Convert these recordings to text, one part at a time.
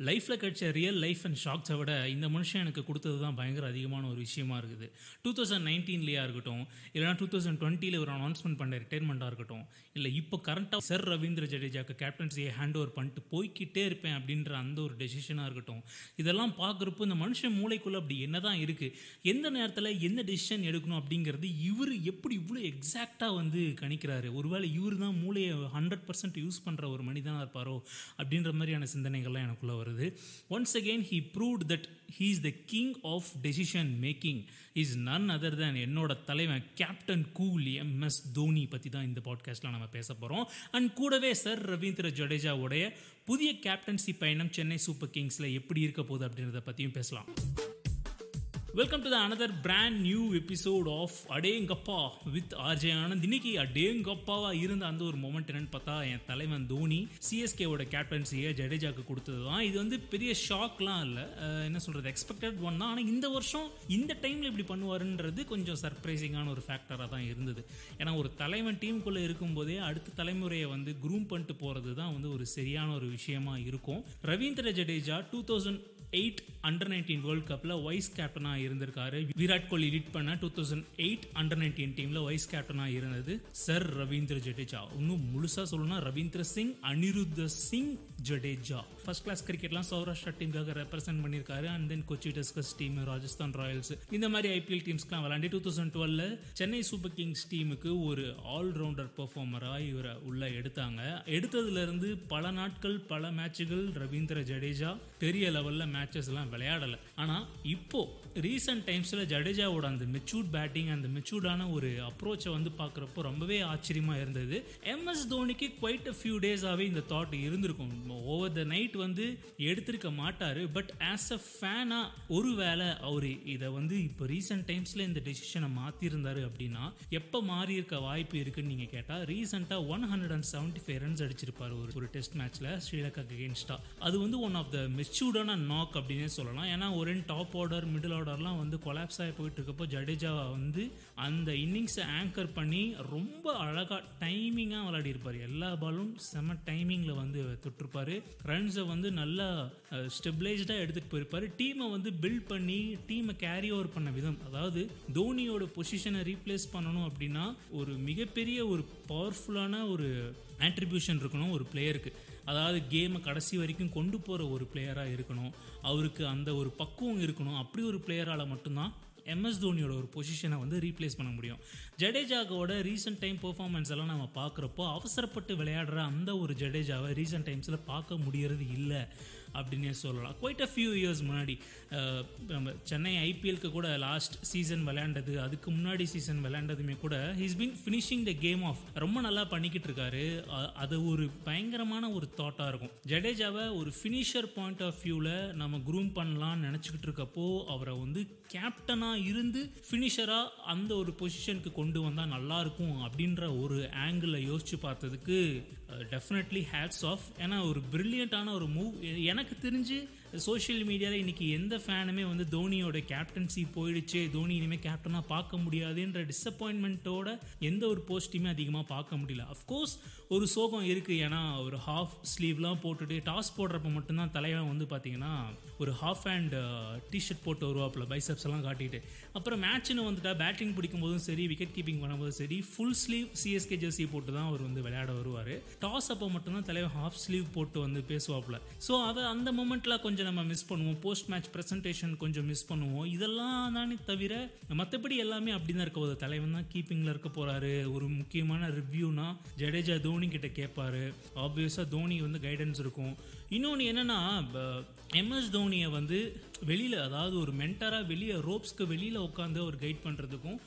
லைஃப்பில் கிடைச்ச real life and ஷாக்ஸை விட இந்த மனுஷன் எனக்கு கொடுத்தது தான் பயங்கர அதிகமான ஒரு விஷயமா இருக்குது. டூ தௌசண்ட் நைன்டீன்லேயா இருக்கட்டும் இல்லைனா டூ தௌசண்ட் டுவெண்ட்டியில் ஒரு அனௌன்ஸ்மெண்ட் பண்ண ரிட்டைர்மெண்ட்டாக இருக்கட்டும் இல்லை இப்போ கரண்ட்டாக சர் ரவீந்திர ஜடேஜாக்கு கேப்டன்சியை ஹேண்ட் ஓவர் பண்ணிட்டு போய்கிட்டே இருப்பேன் அப்படின்ற அந்த ஒரு டெசிஷனாக இருக்கட்டும் இதெல்லாம் பார்க்குறப்போ இந்த மனுஷன் மூளைக்குள்ளே அப்படி என்ன தான் இருக்குது எந்த நேரத்தில் எந்த டெசிஷன் எடுக்கணும் அப்படிங்கிறது இவர் எப்படி இவ்வளோ எக்ஸாக்டாக வந்து கணிக்கிறாரு? ஒருவேளை இவர் தான் மூளையை ஹண்ட்ரட் பர்சன்ட் யூஸ் பண்ணுற ஒரு மனிதனாக இருப்பாரோ அப்படின்ற மாதிரியான சிந்தனைகள்லாம் எனக்குள்ளே வருது. Once again he proved that he is the king of decision making is none other than என்னோட தலைவன் captain cool M S Dhoni பற்றி தான் இந்த பாட்காஸ்ட்டில் நம்ம பேச போகிறோம் அண்ட் கூடவே சார் ரவீந்திர ஜடேஜாவுடைய புதிய கேப்டன்சி பயணம் சென்னை சூப்பர் கிங்ஸில் எப்படி இருக்க போகுது அப்படின்றத பற்றியும் பேசலாம். Welcome to the another brand new episode of Adengappa with RJ Anand இன்னைக்கு அடேங்கப்பாவா இருந்த அந்த ஒரு மொமெண்ட் என்னன்னு பார்த்தா என் தலைவன் தோனி சிஎஸ்கேவோட கேப்டன்சியை ஜடேஜாக்கு கொடுத்தது தான் இது வந்து பெரிய ஷாக்லாம் இல்லை. என்ன சொல்றது எக்ஸ்பெக்டட் ஒன் தான். ஆனால் இந்த வருஷம் இந்த டைமில் இப்படி பண்ணுவாருன்றது கொஞ்சம் சர்ப்ரைசிங்கான ஒரு ஃபேக்டராக தான் இருந்தது. ஏன்னா ஒரு தலைவன் டீமுக்குள்ளே இருக்கும்போதே அடுத்த தலைமுறையை வந்து குரூம் பண்ணிட்டு போகிறது தான் வந்து ஒரு சரியான ஒரு விஷயமா இருக்கும். Ravindra Jadeja two thousand eight under nineteen world கப்பில் வைஸ் கேப்டனாக இருந்திருக்காரு. விராட் கோலி லீட் பண்ண two thousand eight under nineteen டீமில் வைஸ் கேப்டனாக இருந்தது சர் ரவீந்திர ஜடேஜா. இன்னும் முழுசாக சொல்லணும்னா ரவீந்திர சிங் அனிருத்த சிங் ஜடேஜா. ஃபர்ஸ்ட் கிளாஸ் கிரிக்கெட்லாம் சௌராஷ்டிரா டீமுக்காக ரெப்ரசென்ட் பண்ணியிருக்காரு and then Kochi Tuskers team Rajasthan Royals இந்த மாதிரி ஐபிஎல் டீம்ஸ்க்குலாம் விளாண்டு டூ தௌசண்ட் டுவெல்ல சென்னை சூப்பர் கிங்ஸ் டீமுக்கு ஒரு ஆல்ரவுண்டர் பெர்ஃபார்மராக இவரை உள்ள எடுத்தாங்க. எடுத்ததுலேருந்து பல நாட்கள் பல மேட்சுகள் ரவீந்திர ஜடேஜா. பெரிய லெவலில் மேட்சஸ்லாம் எல்லாம் விளையாடலை. ஆனால் இப்போது ரீசெண்ட் டைம்ஸில் ஜடேஜாவோட அந்த மெச்சூர்ட் பேட்டிங் அந்த மெச்சூர்டான ஒரு அப்ரோச்சை வந்து பார்க்குறப்போ ரொம்பவே ஆச்சரியமாக இருந்தது. எம்எஸ் தோனிக்கு குவைட் அ ஃபியூ டேஸாகவே இந்த தாட் இருந்திருக்கும். ஓவர் த நைட் வந்து எடுத்திருக்க மாட்டார். பட் ஆஸ் அ ஃபேனாக ஒரு வேளை அவர் இதை வந்து இப்போ ரீசெண்ட் டைம்ஸில் இந்த டெசிஷனை மாற்றிருந்தாரு அப்படின்னா எப்போ மாறி இருக்க வாய்ப்பு இருக்குன்னு நீங்கள் கேட்டால் ரீசெண்டாக one hundred and seventy five runs அடிச்சிருப்பார் ஒரு ஒரு டெஸ்ட் மேட்ச்சில் ஸ்ரீலங்கா அகேன்ஸ்டா அது வந்து ஒன் ஆஃப் த மெச்சூர்டான நாக் அப்படின்னே சொல்லலாம். ஏன்னா ஒரு டாப் ஆர்டர் மிடில் ஆர்டர்லாம் வந்து கொலாப்ஸ் ஆகி போயிட்டு இருக்கப்போ ஜடேஜாவை வந்து அந்த இன்னிங்ஸை ஆங்கர் பண்ணி ரொம்ப அழகாக டைமிங்காக விளையாடிருப்பார் எல்லா பாலும் செம டைமிங்கில் வந்து தொட்டிருப்பார். ரன்ஸை வந்து நல்லா ஸ்டெபிளைஸ்டாக எடுத்துகிட்டு போயிருப்பார். டீமை வந்து பில்ட் பண்ணி டீமை கேரி ஓவர் பண்ண விதம். அதாவது தோனியோட பொசிஷனை ரீப்ளேஸ் பண்ணணும் அப்படின்னா ஒரு மிகப்பெரிய ஒரு பவர்ஃபுல்லான ஒரு ஆட்ரிபியூஷன் இருக்கணும் ஒரு பிளேயருக்கு அதாவது கேமை கடைசி வரைக்கும் கொண்டு போகிற ஒரு பிளேயராக இருக்கணும். அவருக்கு அந்த ஒரு பக்குவம் இருக்கணும். அப்படி ஒரு பிளேயரால் மட்டும்தான் எம்எஸ் தோனியோட ஒரு பொசிஷனை வந்து ரீப்ளேஸ் பண்ண முடியும். ஜடேஜாவோட ரீசெண்ட் டைம் பெர்ஃபார்மன்ஸ் எல்லாம் நம்ம பார்க்குறப்போ அவசரப்பட்டு விளையாடுற அந்த ஒரு ஜடேஜாவை ரீசெண்ட் டைம்ஸில் பார்க்க முடியறது இல்லை. அப்படின்னே சொல்லலாம். குவைட் அ ஃபியூ இயர்ஸ் முன்னாடி நம்ம சென்னை ஐபிஎல்க்கு கூட லாஸ்ட் சீசன் விளையாண்டது அதுக்கு முன்னாடி சீசன் விளையாண்டதுமே கூட he's been finishing the game off ரொம்ப நல்லா பண்ணிக்கிட்டு இருக்காரு. அது ஒரு பயங்கரமான ஒரு தாட்டாக இருக்கும். ஜடேஜாவை ஒரு ஃபினிஷர் பாயிண்ட் ஆஃப் வியூவில் நம்ம குரூம் பண்ணலாம்னு நினச்சிக்கிட்டு இருக்கப்போ அவரை வந்து கேப்டனாக இருந்து ஃபினிஷராக அந்த ஒரு பொசிஷனுக்கு கொண்டு வந்தால் நல்லாயிருக்கும் அப்படின்ற ஒரு ஆங்கிளில் யோசிச்சு பார்த்ததுக்கு டெஃபினெட்லி ஹேட்ஸ் ஆஃப் ஏன்னா ஒரு பிரில்லியண்ட்டான ஒரு மூவ் எனக்கு தெரிஞ்சு சோஷியல் மீடியாவில் இன்றைக்கி எந்த ஃபேனுமே வந்து தோனியோட கேப்டன்சி போயிடுச்சு. தோனி இனிமேல் கேப்டனாக பார்க்க முடியாதுன்ற டிசப்பாயின்மெண்ட்டோட எந்த ஒரு போஸ்ட்டையுமே அதிகமாக பார்க்க முடியல. அஃப்கோர்ஸ் ஒரு சோகம் இருக்குது ஏன்னா ஒரு ஹாஃப் ஸ்லீவ்லாம் போட்டுட்டு டாஸ் போடுறப்ப மட்டும்தான் தலைவன் வந்து பார்த்தீங்கன்னா ஒரு ஹாஃப் ஹேண்ட் டிஷர்ட் போட்டு வருவாப்பில் பைசப்ஸ் எல்லாம் காட்டிட்டு. அப்புறம் மேட்ச்னு வந்துட்டா பேட்டிங் பிடிக்கும் போதும் சரி விக்கெட் கீப்பிங் பண்ணும்போதும் சரி ஃபுல் ஸ்லீவ் சிஎஸ்கே ஜெர்சி போட்டு தான் அவர் வந்து விளையாட வருவார். டாஸ் அப்போ மட்டும்தான் தலைவன் ஹாஃப் ஸ்லீவ் போட்டு வந்து பேசுவாப்பில். ஸோ அதை அந்த மூமெண்ட்டில் கொஞ்சம் நம்ம மிஸ் பண்ணுவோம். போஸ்ட் மேட்ச் ப்ரெசன்டேஷன் கொஞ்சம் மிஸ் பண்ணுவோம். இதெல்லாம் தானே தவிர மற்றபடி எல்லாமே அப்படி தான் இருக்க போகுது. தலைவன் தான் கீப்பிங்கில் இருக்க போகிறாரு ஒரு முக்கியமான ரிவ்யூனா ஜடேஜா தோனி கிட்ட கேட்பாரு ஆப்வியஸாக தோனி வந்து கைடன்ஸ் இருக்கும். இன்னொன்று என்னென்னா எம்எஸ் தோனியை வந்து வெளியில் அதாவது ஒரு மென்டராக வெளியே ரோப்ஸ்க்கு வெளியில் உட்காந்து அவர் கைட் பண்ணுறதுக்கும்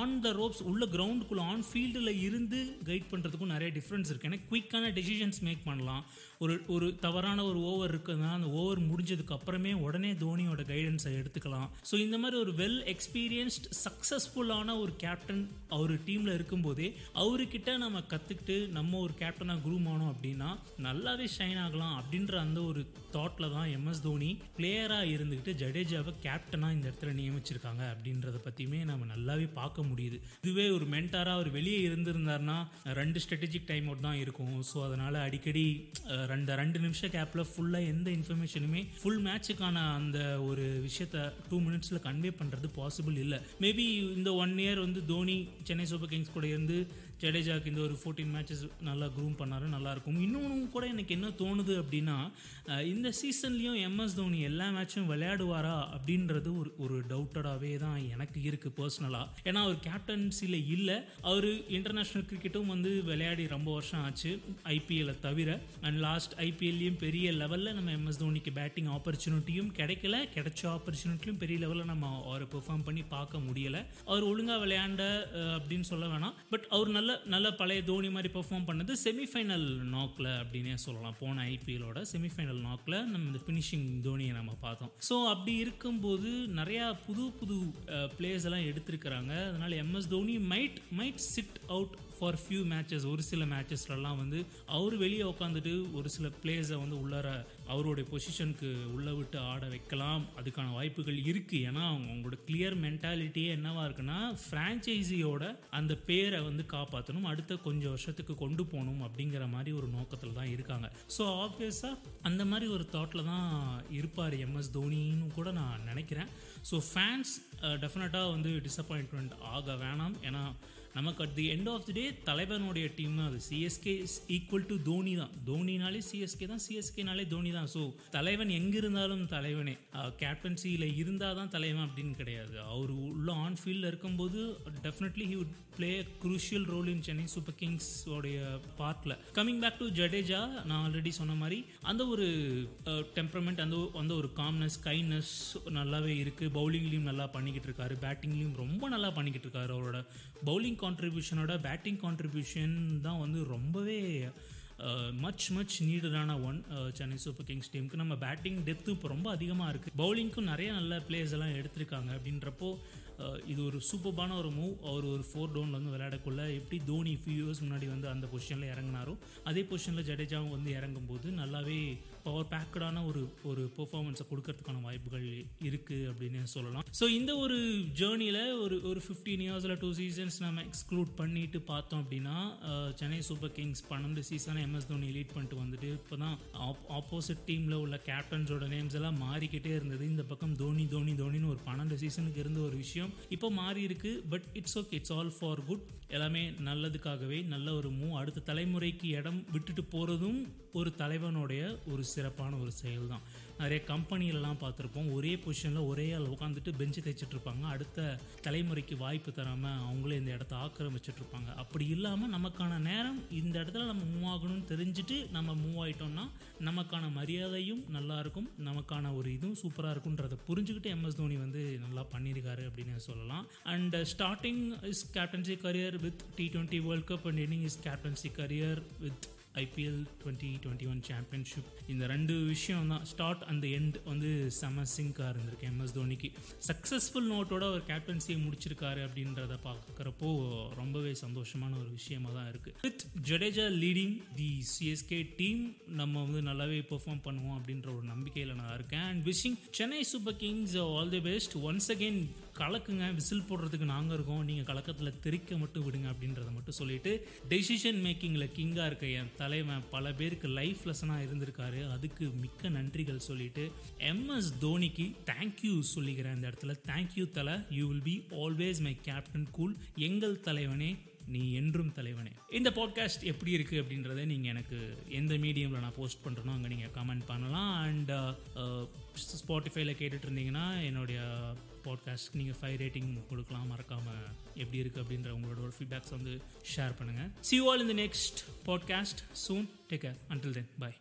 ஆன் த ரோப்ஸ் உள்ள கிரவுண்டுக்குள்ளே ஆன் ஃபீல்டில் இருந்து கைட் பண்ணுறதுக்கும் நிறைய டிஃப்ரென்ஸ் இருக்குது ஏன்னா குயிக்கான டெசிஷன்ஸ் மேக் பண்ணலாம். ஒரு ஒரு தவறான ஒரு ஓவர் இருக்குதுன்னா அந்த ஓவர் முடிஞ்சதுக்கு அப்புறமே உடனே தோனியோட கைடன்ஸை எடுத்துக்கலாம். ஸோ இந்த மாதிரி ஒரு வெல் எக்ஸ்பீரியன்ஸ்ட் சக்ஸஸ்ஃபுல்லான ஒரு கேப்டன் அவர் டீமில் இருக்கும்போதே அவர்கிட்ட நம்ம கற்றுக்கிட்டு நம்ம ஒரு கேப்டனாக குரூம் ஆனோம் அப்படின்னா நல்லாவே ஷைன் ஆகலாம் அப்படின்னு அப்படின்ற அந்த ஒரு தாட்டில் தான் எம்எஸ் தோனி பிளேயராக இருந்துக்கிட்டு ஜடேஜாவை கேப்டனாக இந்த இடத்துல நியமிச்சிருக்காங்க அப்படின்றத பற்றியுமே நம்ம நல்லாவே பார்க்க முடியுது. இதுவே ஒரு மென்டாராக அவர் வெளியே இருந்திருந்தாருன்னா ரெண்டு ஸ்ட்ராட்டஜிக் டைம் அவுட் தான் இருக்கும். ஸோ அதனால் அடிக்கடி ரெண்டு ரெண்டு நிமிஷம் கேப்பில் ஃபுல்லாக எந்த இன்ஃபர்மேஷனுமே ஃபுல் மேட்சுக்கான அந்த ஒரு விஷயத்த டூ மினிட்ஸில் கன்வே பண்ணுறது பாசிபிள் இல்லை. மேபி இந்த ஒன் இயர் வந்து தோனி சென்னை சூப்பர் கிங்ஸ் கூட இருந்து ஜடேஜாக்கு இந்த ஒரு ஃபோர்டீன் மேட்சஸ் நல்லா க்ரூம் பண்ணாரு நல்லாயிருக்கும் இன்னொன்று கூட எனக்கு என்ன தோணுது அப்படின்னா இந்த சீசன்லேயும் எம்எஸ் தோனி எல்லா மேட்சும் விளையாடுவாரா அப்படின்றது ஒரு ஒரு டவுட்டடாகவே தான் எனக்கு இருக்குது பர்சனலாக ஏன்னா அவர் கேப்டன்சியில் இல்லை. அவர் இன்டர்நேஷ்னல் கிரிக்கெட்டும் வந்து விளையாடி ரொம்ப வருஷம் ஆச்சு ஐபிஎல்லை தவிர. அண்ட் லாஸ்ட் ஐபிஎல்லையும் பெரிய லெவலில் நம்ம எம்எஸ் தோனிக்கு பேட்டிங் ஆப்பர்ச்சுனிட்டியும் கிடைக்கல. கிடைச்ச ஆப்பர்ச்சுனிட்டியும் பெரிய லெவலில் நம்ம அவரை பெர்ஃபார்ம் பண்ணி பார்க்க முடியலை. அவர் ஒழுங்காக விளையாண்ட அப்படின்னு சொல்ல வேணாம். பட் அவர் நல்ல நல்ல பழைய தோனி மாதிரி பெர்ஃபார்ம் பண்ணது செமிஃபைனல் நாக்கில் அப்படின்னே சொல்லலாம். போன ஐபிஎலோட செமிஃபைனல் நாக்கில் நம்ம இந்த ஃபினிஷிங் தோனியை நம்ம பார்த்தோம். ஸோ அப்படி இருக்கும்போது நிறையா புது புது பிளேயர்ஸ் எல்லாம் எடுத்திருக்கிறாங்க. அதனால MS Dhoni might might sit out for few matches ஒரு சில மேட்சஸ்லலாம் வந்து அவர் வெளியே உட்காந்துட்டு ஒரு சில பிளேயர்ஸை வந்து உள்ளார அவருடைய பொசிஷனுக்கு உள்ளே விட்டு ஆட வைக்கலாம். அதுக்கான வாய்ப்புகள் இருக்குது ஏன்னா அவங்க அவங்களோட கிளியர் மென்டாலிட்டியே என்னவாக இருக்குன்னா ஃப்ரான்ச்சைசியோட அந்த பேரை வந்து காப்பாற்றணும் அடுத்த கொஞ்சம் வருஷத்துக்கு கொண்டு போகணும் அப்படிங்கிற மாதிரி ஒரு நோக்கத்தில் தான் இருக்காங்க. ஸோ ஆப்வியஸாக அந்த மாதிரி ஒரு தாட்டில் தான் இருப்பார் எம்எஸ் தோனின்னு கூட நான் நினைக்கிறேன். ஸோ ஃபேன்ஸ் டெஃபினட்டாக வந்து டிசப்பாயின்ட்மெண்ட் ஆக வேணாம். ஏன்னா நமக்கு at the end of the day தலைவனுடைய டீம் தான் அது. CSK is equal to Dhoni தான். தோனினாலே சிஎஸ்கே தான் சிஎஸ்கேனாலே தோனி தான். ஸோ தலைவன் எங்கே இருந்தாலும் தலைவனே கேப்டன்சியில் இருந்தால் தான் தலைவன் அப்படின்னு கிடையாது. அவர் உள்ள ஆன் ஃபீல்டில் இருக்கும்போது definitely he would play crucial role in Chennai Super Kings உடைய பார்ட்டில் கம்மிங் பேக் டு ஜடேஜா நான் ஆல்ரெடி சொன்ன மாதிரி அந்த ஒரு டெம்பரமெண்ட் அந்த அந்த ஒரு காம்னஸ் கைண்ட்னஸ் நல்லாவே இருக்குது பவுலிங்லேயும் நல்லா பண்ணிக்கிட்டு இருக்காரு. பேட்டிங்லேயும் ரொம்ப நல்லா பண்ணிக்கிட்டு இருக்காரு. அவரோட பவுலிங் கான்ட்ரிபியூஷனோட பேட்டிங் கான்ட்ரிபியூஷன் தான் வந்து ரொம்பவே மச் மச் நீடடான ஒன் சென்னை சூப்பர் கிங்ஸ் டீமுக்கு நம்ம பேட்டிங் டெப்த்து இப்போ ரொம்ப அதிகமாக இருக்குது பவுலிங்க்கும் நிறைய நல்ல பிளேயர்ஸ் எல்லாம் எடுத்திருக்காங்க. அப்படின்றப்போ இது ஒரு சூப்பர்பான ஒரு மூவ் அவர் ஒரு ஃபோர் டவுனில் வந்து விளையாடக்குள்ள எப்படி தோனி ஃபியூ இயர்ஸ் முன்னாடி வந்து அந்த பொசிஷனில் இறங்கினாரோ அதே பொசிஷனில் ஜடேஜாவும் வந்து இறங்கும்போது நல்லாவே பவர் பேக்கடான ஒரு ஒரு பெர்ஃபார்மன்ஸை கொடுக்கறதுக்கான வாய்ப்புகள் இருக்குது அப்படின்னு சொல்லலாம். ஸோ இந்த ஒரு ஜேர்னியில் ஒரு ஒரு ஃபிஃப்டீன் இயர்ஸில் டூ சீசன்ஸ் நம்ம எக்ஸ்க்ளூட் பண்ணிட்டு பார்த்தோம் அப்படின்னா சென்னை சூப்பர் கிங்ஸ் பன்னெண்டு சீசனை எம்எஸ் தோனி லீட் பண்ணிட்டு வந்துட்டு இப்போ தான் ஆப்போசிட் டீமில் உள்ள கேப்டன்ஸோட நேம்ஸ் எல்லாம் மாறிக்கிட்டே இருந்தது. இந்த பக்கம் தோனி தோனி தோனின்னு ஒரு பன்னெண்டு சீசனுக்கு இருந்த ஒரு விஷயம். இப்போ மாறி இருக்கு but it's okay it's all for good எல்லாமே நல்லதுக்காகவே நல்ல ஒரு மூவ் அடுத்த தலைமுறைக்கு இடம் விட்டுட்டு போகிறதும் ஒரு தலைவனுடைய ஒரு சிறப்பான ஒரு செயல் தான் நிறைய கம்பெனிலலாம் பார்த்துருப்போம். ஒரே பொசிஷனில் ஒரே ஆள் உட்காந்துட்டு பெஞ்சு தைச்சிட்டு இருப்பாங்க அடுத்த தலைமுறைக்கு வாய்ப்பு தராமல் அவங்களே இந்த இடத்த ஆக்கிரமிச்சிட்ருப்பாங்க. அப்படி இல்லாமல் நமக்கான நேரம் இந்த இடத்துல நம்ம மூவ் ஆகணும்னு தெரிஞ்சுட்டு நம்ம மூவ் ஆகிட்டோம்னா நமக்கான மரியாதையும் நல்லாயிருக்கும் நமக்கான ஒரு இதுவும் சூப்பராக இருக்குன்றதை புரிஞ்சுக்கிட்டு எம்எஸ் தோனி வந்து நல்லா பண்ணியிருக்காரு அப்படின்னு சொல்லலாம். And starting is captaincy career with T twenty world cup and ending is captaincy career with IPL twenty twenty one championship இந்த ரெண்டு விஷயம் தான் ஸ்டார்ட் அந்த எண்ட் வந்து செம சிங்காக இருந்திருக்கு எம்எஸ் தோனிக்கு. சக்ஸஸ்ஃபுல் நோட்டோட ஒரு கேப்டன்சியை முடிச்சிருக்காரு அப்படின்றத பார்க்குறப்போ ரொம்பவே சந்தோஷமான ஒரு விஷயமா தான் இருக்குது with Jadeja leading the CSK team நம்ம வந்து நல்லாவே பெர்ஃபார்ம் பண்ணுவோம் அப்படின்ற ஒரு நம்பிக்கையில் நான் இருக்கேன். And wishing Chennai Super Kings all the best once again கலக்குங்க whistle போடுறதுக்கு நாங்கள் இருக்கோம். நீங்கள் கலக்கத்தில் தெரிக்க மட்டும் விடுங்க அப்படின்றத மட்டும் சொல்லிட்டு டெசிஷன் மேக்கிங்கில் கிங்காக இருக்க என் தலைவன் பல பேருக்கு லைஃப் லெசனாக இருந்திருக்காரு. அதுக்கு மிக்க நன்றிகள் சொல்லிட்டு எம்எஸ் தோனிக்கு தேங்க்யூ சொல்லிக்கிறேன் இந்த இடத்துல. தேங்க்யூ தலை. You will be always my captain cool எங்கள் தலைவனே நீ என்றும் தலைவனே. இந்த பாட்காஸ்ட் எப்படி இருக்குது அப்படின்றத நீங்கள் எனக்கு எந்த மீடியமில் நான் போஸ்ட் பண்ணுறனோ அங்கே நீங்கள் கமெண்ட் பண்ணலாம். அண்ட் ஸ்பாட்டிஃபைல uh, uh, கேட்டுட்டு இருந்தீங்கன்னா என்னுடைய பாட்காஸ்ட் நீங்கள் ஃபைவ் ரேட்டிங் கொடுக்கலாம். மறக்காமல் எப்படி இருக்குது அப்படின்ற உங்களோட ஒரு ஃபீட்பேக்ஸ் வந்து ஷேர் பண்ணுங்கள் சி ஆல் இந்த next podcast soon take care until then bye